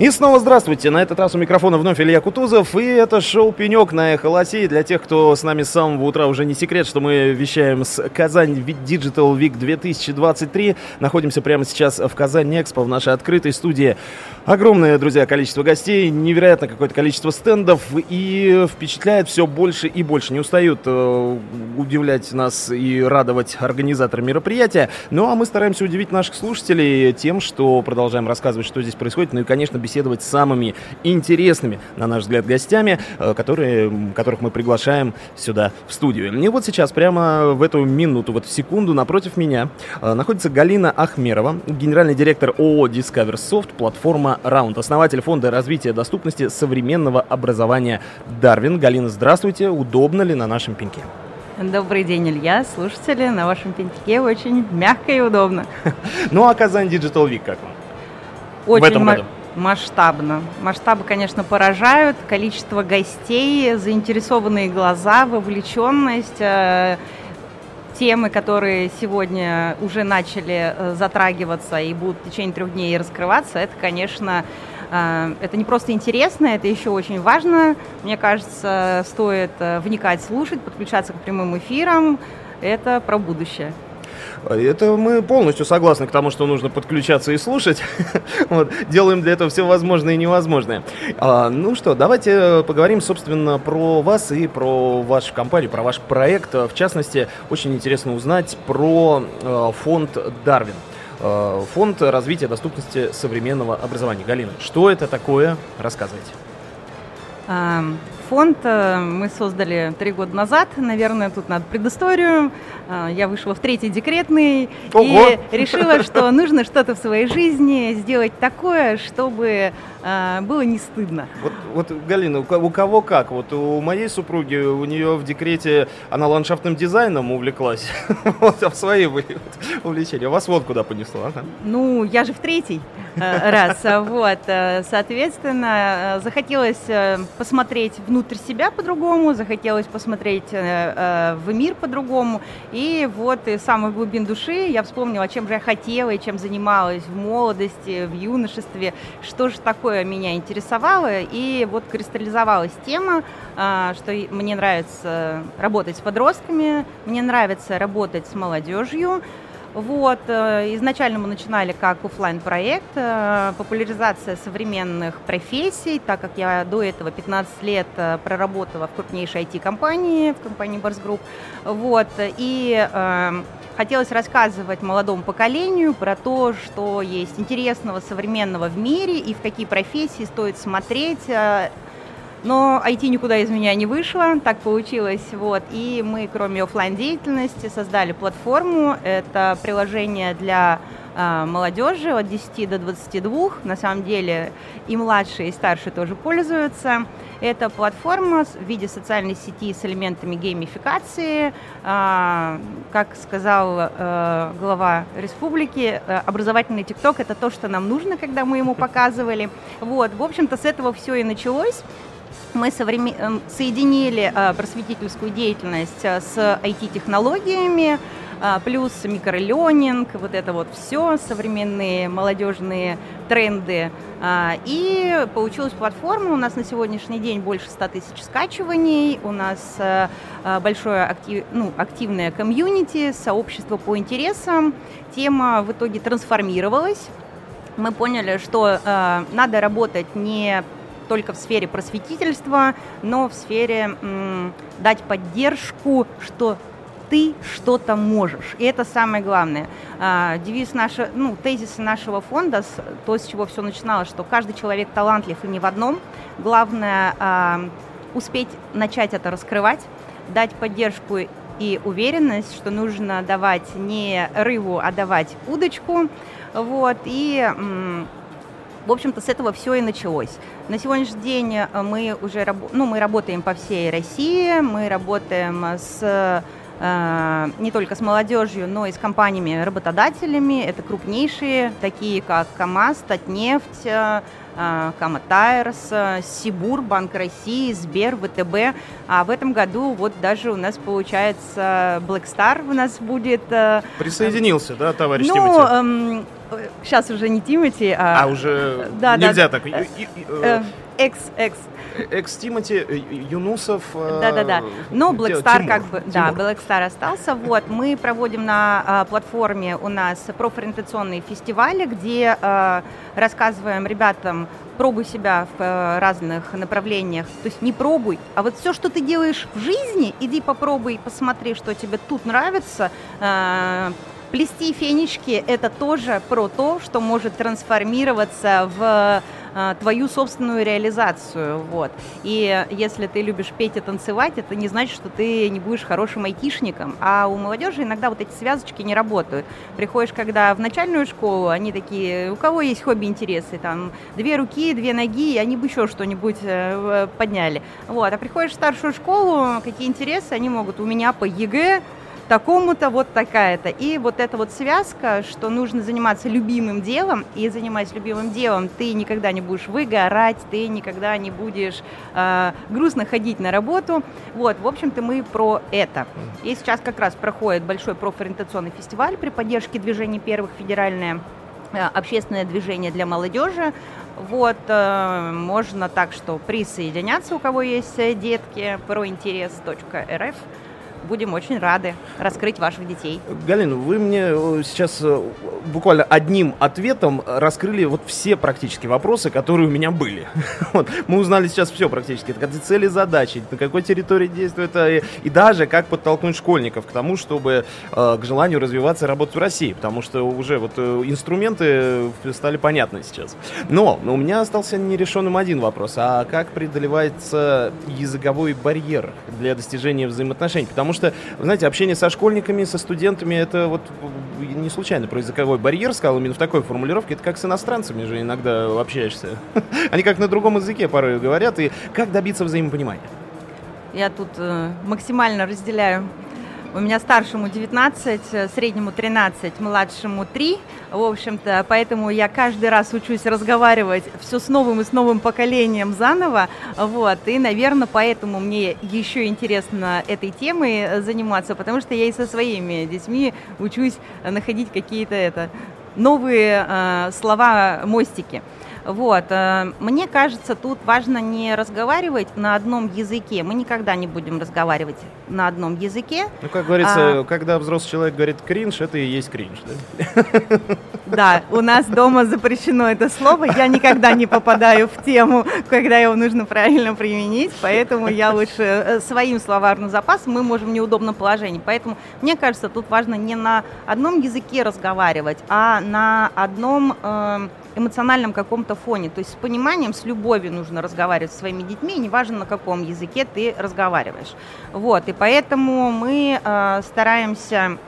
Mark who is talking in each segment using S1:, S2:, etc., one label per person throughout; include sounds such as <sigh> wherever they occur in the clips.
S1: И снова здравствуйте. На этот раз у микрофона вновь Илья Кутузов. И это шоу «Пенек» на Эхо Лосей. Для тех, кто с нами с самого утра, уже не секрет, что мы вещаем с Казань Digital Week 2023. Находимся прямо сейчас в Казань Экспо, в нашей открытой студии. Огромное, друзья, количество гостей, невероятно какое-то количество стендов. И впечатляет все больше и больше. Не устают э, удивлять нас и радовать организаторы мероприятия. Ну а мы стараемся удивить наших слушателей тем, что продолжаем рассказывать, что здесь происходит. Ну и, конечно, беседовать с самыми интересными, на наш взгляд, гостями, э, которые, которых мы приглашаем сюда в студию. И вот сейчас, прямо в эту минуту, вот в секунду напротив меня э, находится Галина Ахмерова, генеральный директор ООО Discover Soft, платформа Round, основатель фонда развития доступности современного образования Дарвин. Галина, здравствуйте. Удобно ли на нашем пеньке?
S2: Добрый день, Илья, слушатели. На вашем пеньке очень мягко и удобно. <laughs>
S1: Ну а Казань Digital Week как вам?
S2: Очень в этом году? Масштабно. Масштабы, конечно, поражают. Количество гостей, заинтересованные глаза, вовлеченность, э, темы, которые сегодня уже начали э, затрагиваться и будут в течение трех дней раскрываться, это, конечно, э, это не просто интересно, это еще очень важно. Мне кажется, стоит вникать, слушать, подключаться к прямым эфирам. Это про будущее.
S1: Это мы полностью согласны к тому, что нужно подключаться и слушать. <laughs> вот, делаем для этого все возможное и невозможное. А, ну что, давайте поговорим, собственно, про вас и про вашу компанию, про ваш проект. В частности, очень интересно узнать про э, фонд «Дарвин». Э, фонд развития доступности современного образования. Галина, что это такое? Рассказывайте.
S2: Фонд э, мы создали три года назад. Наверное, тут надо предысторию. А, я вышла в третий декретный Ого! и решила, что нужно что-то в своей жизни сделать такое, чтобы а, было не стыдно.
S1: Вот, вот Галина, у кого как? Вот у моей супруги, у нее в декрете она ландшафтным дизайном увлеклась. <laughs> вот, а в свои увлечения. Вас вот куда понесло. Ага.
S2: Ну, я же в третий э, раз. Вот, э, соответственно, э, захотелось посмотреть внутрь себя по-другому, захотелось посмотреть в мир по-другому. И вот из самых глубин души я вспомнила, чем же я хотела и чем занималась в молодости, в юношестве, что же такое меня интересовало, и вот кристаллизовалась тема, а, что мне нравится работать с подростками, мне нравится работать с молодежью, вот, э, изначально мы начинали как офлайн проект э, популяризация современных профессий, так как я до этого 15 лет э, проработала в крупнейшей IT-компании, в компании Барс Group, вот, и Хотелось рассказывать молодому поколению про то, что есть интересного, современного в мире и в какие профессии стоит смотреть. Э, но IT никуда из меня не вышло, так получилось. Вот. И мы, кроме офлайн деятельности, создали платформу. Это приложение для э, молодежи от 10 до 22. На самом деле и младшие, и старшие тоже пользуются. Это платформа в виде социальной сети с элементами геймификации. А, как сказал э, глава республики, э, образовательный ТикТок – это то, что нам нужно, когда мы ему показывали. Вот, в общем-то, с этого все и началось мы. Эм, соединили э, просветительскую деятельность с IT-технологиями, а, плюс микроленинг, вот это вот все, современные молодежные тренды. И получилась платформа, у нас на сегодняшний день больше 100 тысяч скачиваний, у нас большое актив, ну, активное комьюнити, сообщество по интересам. Тема в итоге трансформировалась. Мы поняли, что надо работать не только в сфере просветительства, но в сфере м, дать поддержку, что ты что-то можешь. И это самое главное. А, девиз нашего, ну, тезисы нашего фонда, то, с чего все начиналось, что каждый человек талантлив и не в одном. Главное а, успеть начать это раскрывать, дать поддержку и уверенность, что нужно давать не рыбу, а давать удочку. Вот, и в общем-то, с этого все и началось. На сегодняшний день мы уже ну, мы работаем по всей России, мы работаем с не только с молодежью, но и с компаниями-работодателями. Это крупнейшие, такие как КАМАЗ, Татнефть, Кама Тайрс, Сибур, Банк России, Сбер, ВТБ. А в этом году вот даже у нас получается Black Star у нас будет.
S1: Присоединился, да, товарищ
S2: ну,
S1: Тимати?
S2: Эм, сейчас уже не Тимати, а...
S1: А уже да, нельзя да, так.
S2: Экс, экс.
S1: Экс Тимати, э, Юнусов.
S2: Да-да-да. Но Black Star как бы, Тимур. да, Black Star остался. Вот, мы проводим на а, платформе у нас профориентационные фестивали, где а, рассказываем ребятам, пробуй себя в а, разных направлениях. То есть не пробуй, а вот все, что ты делаешь в жизни, иди попробуй, посмотри, что тебе тут нравится. А, плести фенечки – это тоже про то, что может трансформироваться в твою собственную реализацию. Вот. И если ты любишь петь и танцевать, это не значит, что ты не будешь хорошим айтишником. А у молодежи иногда вот эти связочки не работают. Приходишь, когда в начальную школу, они такие, у кого есть хобби, интересы, там, две руки, две ноги, они бы еще что-нибудь э, подняли. Вот. А приходишь в старшую школу, какие интересы, они могут у меня по ЕГЭ, такому-то вот такая-то. И вот эта вот связка, что нужно заниматься любимым делом, и занимаясь любимым делом, ты никогда не будешь выгорать, ты никогда не будешь э, грустно ходить на работу. Вот, в общем-то, мы про это. И сейчас как раз проходит большой профориентационный фестиваль при поддержке движения первых федеральное э, общественное движение для молодежи. Вот, э, можно так, что присоединяться, у кого есть э, детки, проинтерес.рф будем очень рады раскрыть ваших детей.
S1: Галина, вы мне э, сейчас э, буквально одним ответом раскрыли вот все практически вопросы, которые у меня были. <laughs> Вот. Мы узнали сейчас все практически. Это цели, задачи, на какой территории действует, и, и даже как подтолкнуть школьников к тому, чтобы э, к желанию развиваться и работать в России, потому что уже вот э, инструменты стали понятны сейчас. Но у меня остался нерешенным один вопрос. А как преодолевается языковой барьер для достижения взаимоотношений? Потому что, вы знаете, общение со школьниками, со студентами, это вот не случайно про языковой барьер сказал именно в такой формулировке. Это как с иностранцами же иногда общаешься. <laughs> Они как на другом языке порой говорят. И как добиться взаимопонимания?
S2: Я тут э, максимально разделяю у меня старшему 19, э, среднему 13, младшему 3. В общем-то, поэтому я каждый раз учусь разговаривать все с новым и с новым поколением заново. Вот. И, наверное, поэтому мне еще интересно этой темой э, заниматься, потому что я и со своими детьми учусь находить какие-то это новые э, слова, мостики. Вот. Э, мне кажется, тут важно не разговаривать на одном языке. Мы никогда не будем разговаривать на одном языке.
S1: Ну, как говорится, а... когда взрослый человек говорит кринж, это и есть кринж, да?
S2: Да, у нас дома запрещено это слово. Я никогда не попадаю в тему, когда его нужно правильно применить, поэтому я лучше э, своим словарным запасом мы можем в неудобном положении. Поэтому мне кажется, тут важно не на одном языке разговаривать, а на одном эм, эмоциональном каком-то фоне. То есть с пониманием, с любовью нужно разговаривать с своими детьми, неважно на каком языке ты разговариваешь. Вот, и поэтому мы э, стараемся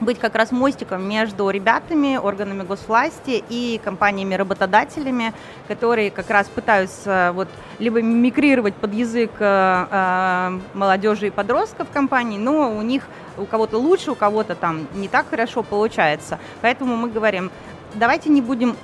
S2: быть как раз мостиком между ребятами, органами госвласти и компаниями-работодателями, которые как раз пытаются вот либо мимикрировать под язык э, э молодежи и подростков компаний, но у них у кого-то лучше, у кого-то там не так хорошо получается. Поэтому мы говорим, давайте не будем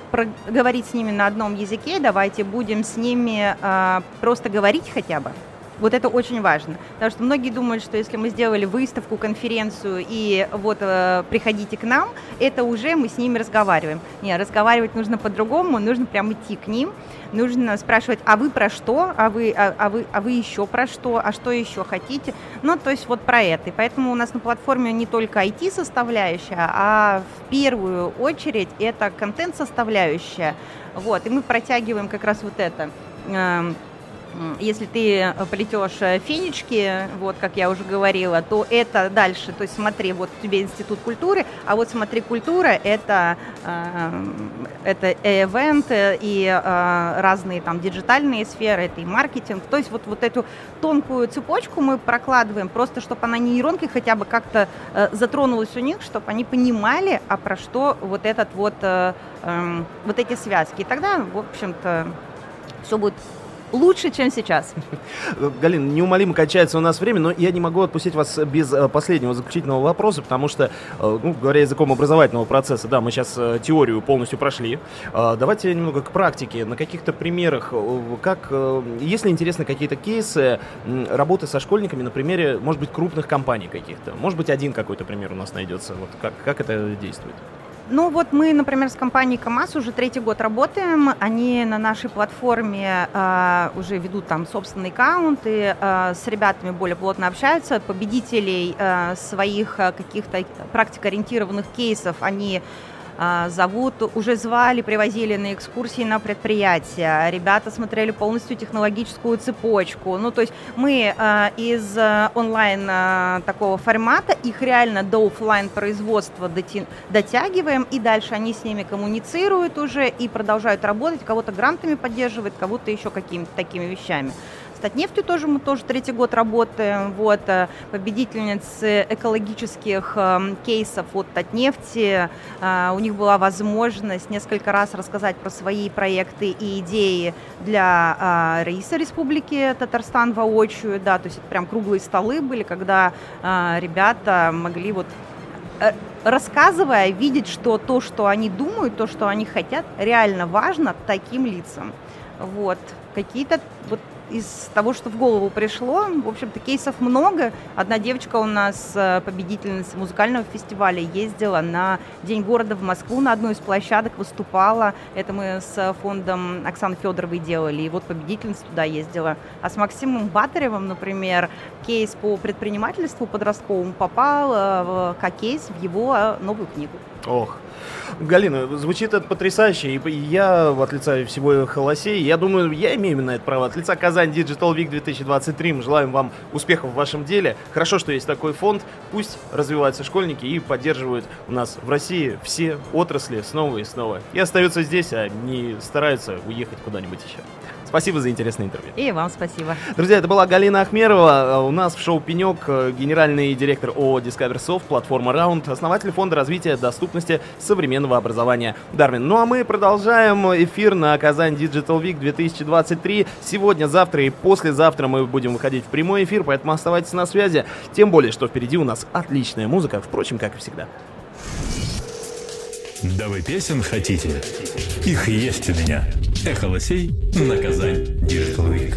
S2: говорить с ними на одном языке, давайте будем с ними э, просто говорить хотя бы. Вот это очень важно, потому что многие думают, что если мы сделали выставку, конференцию и вот э, приходите к нам, это уже мы с ними разговариваем. Нет, разговаривать нужно по-другому, нужно прям идти к ним, нужно спрашивать, а вы про что, а вы, а, а вы, а вы еще про что, а что еще хотите, ну то есть вот про это. И поэтому у нас на платформе не только IT-составляющая, а в первую очередь это контент-составляющая. Вот, и мы протягиваем как раз вот это эм, если ты э, плетешь э, фенечки, вот как я уже говорила, то это дальше, то есть смотри, вот тебе институт культуры, а вот смотри, культура это, э, это эвент и разные там диджитальные сферы, это и маркетинг, то есть вот, вот эту тонкую цепочку мы прокладываем, просто чтобы она нейронки хотя бы как-то затронулась у них, чтобы они понимали, а про что вот этот вот, эм, вот эти связки. И тогда, в общем-то, все будет лучше, чем сейчас. <laughs>
S1: Галина, неумолимо качается у нас время, но я не могу отпустить вас без э, последнего заключительного вопроса, потому что, э, ну, говоря языком образовательного процесса, да, мы сейчас э, теорию полностью прошли. Давайте немного к практике, на каких-то примерах, как, если интересны какие-то кейсы работы со школьниками на примере, может быть, крупных компаний каких-то, может быть, один какой-то пример у нас найдется, вот как, как это действует?
S2: Ну вот мы, например, с компанией КАМАЗ уже третий год работаем. Они на нашей платформе э, уже ведут там собственные аккаунты, э, с ребятами более плотно общаются. Победителей э, своих каких-то практикоориентированных кейсов они а, зовут, уже звали, привозили на экскурсии на предприятия, ребята смотрели полностью технологическую цепочку. Ну, то есть мы а, из а, онлайн такого формата их реально до офлайн производства дотягиваем, и дальше они с ними коммуницируют уже и продолжают работать, кого-то грантами поддерживают, кого-то еще какими-то такими вещами. Татнефтью тоже мы тоже третий год работаем. Вот, э, победительницы экологических эм, кейсов от Татнефти. Э, у них была возможность несколько раз рассказать про свои проекты и идеи для э, рейса Республики Татарстан воочию. Да, то есть это прям круглые столы были, когда ребята могли вот рассказывая, видеть, что то, что они думают, то, что они хотят, реально важно таким лицам. Вот. Какие-то вот из того, что в голову пришло. В общем-то, кейсов много. Одна девочка у нас, э, победительница музыкального фестиваля, ездила на День города в Москву на одну из площадок, выступала. Это мы с фондом Оксаны Федоровой делали. И вот победительница туда ездила. А с Максимом Батаревым, например, кейс по предпринимательству подростковому попал э, как кейс в его э, новую книгу.
S1: Ох, Галина, звучит это потрясающе, и я от лица всего Холосей, я думаю, я имею именно это право. От лица Казань Digital Week 2023 мы желаем вам успехов в вашем деле. Хорошо, что есть такой фонд, пусть развиваются школьники и поддерживают у нас в России все отрасли снова и снова. И остаются здесь, а не стараются уехать куда-нибудь еще. Спасибо за интересное интервью.
S2: И вам спасибо.
S1: Друзья, это была Галина Ахмерова. У нас в шоу «Пенек» генеральный директор ООО Discover Soft, платформа Round, основатель фонда развития доступности современного образования Дарвин. Ну а мы продолжаем эфир на Казань Digital Week 2023. Сегодня, завтра и послезавтра мы будем выходить в прямой эфир, поэтому оставайтесь на связи. Тем более, что впереди у нас отличная музыка, впрочем, как и всегда.
S3: Да вы песен хотите? Их есть у меня. Эхо лосей на Казань Digital.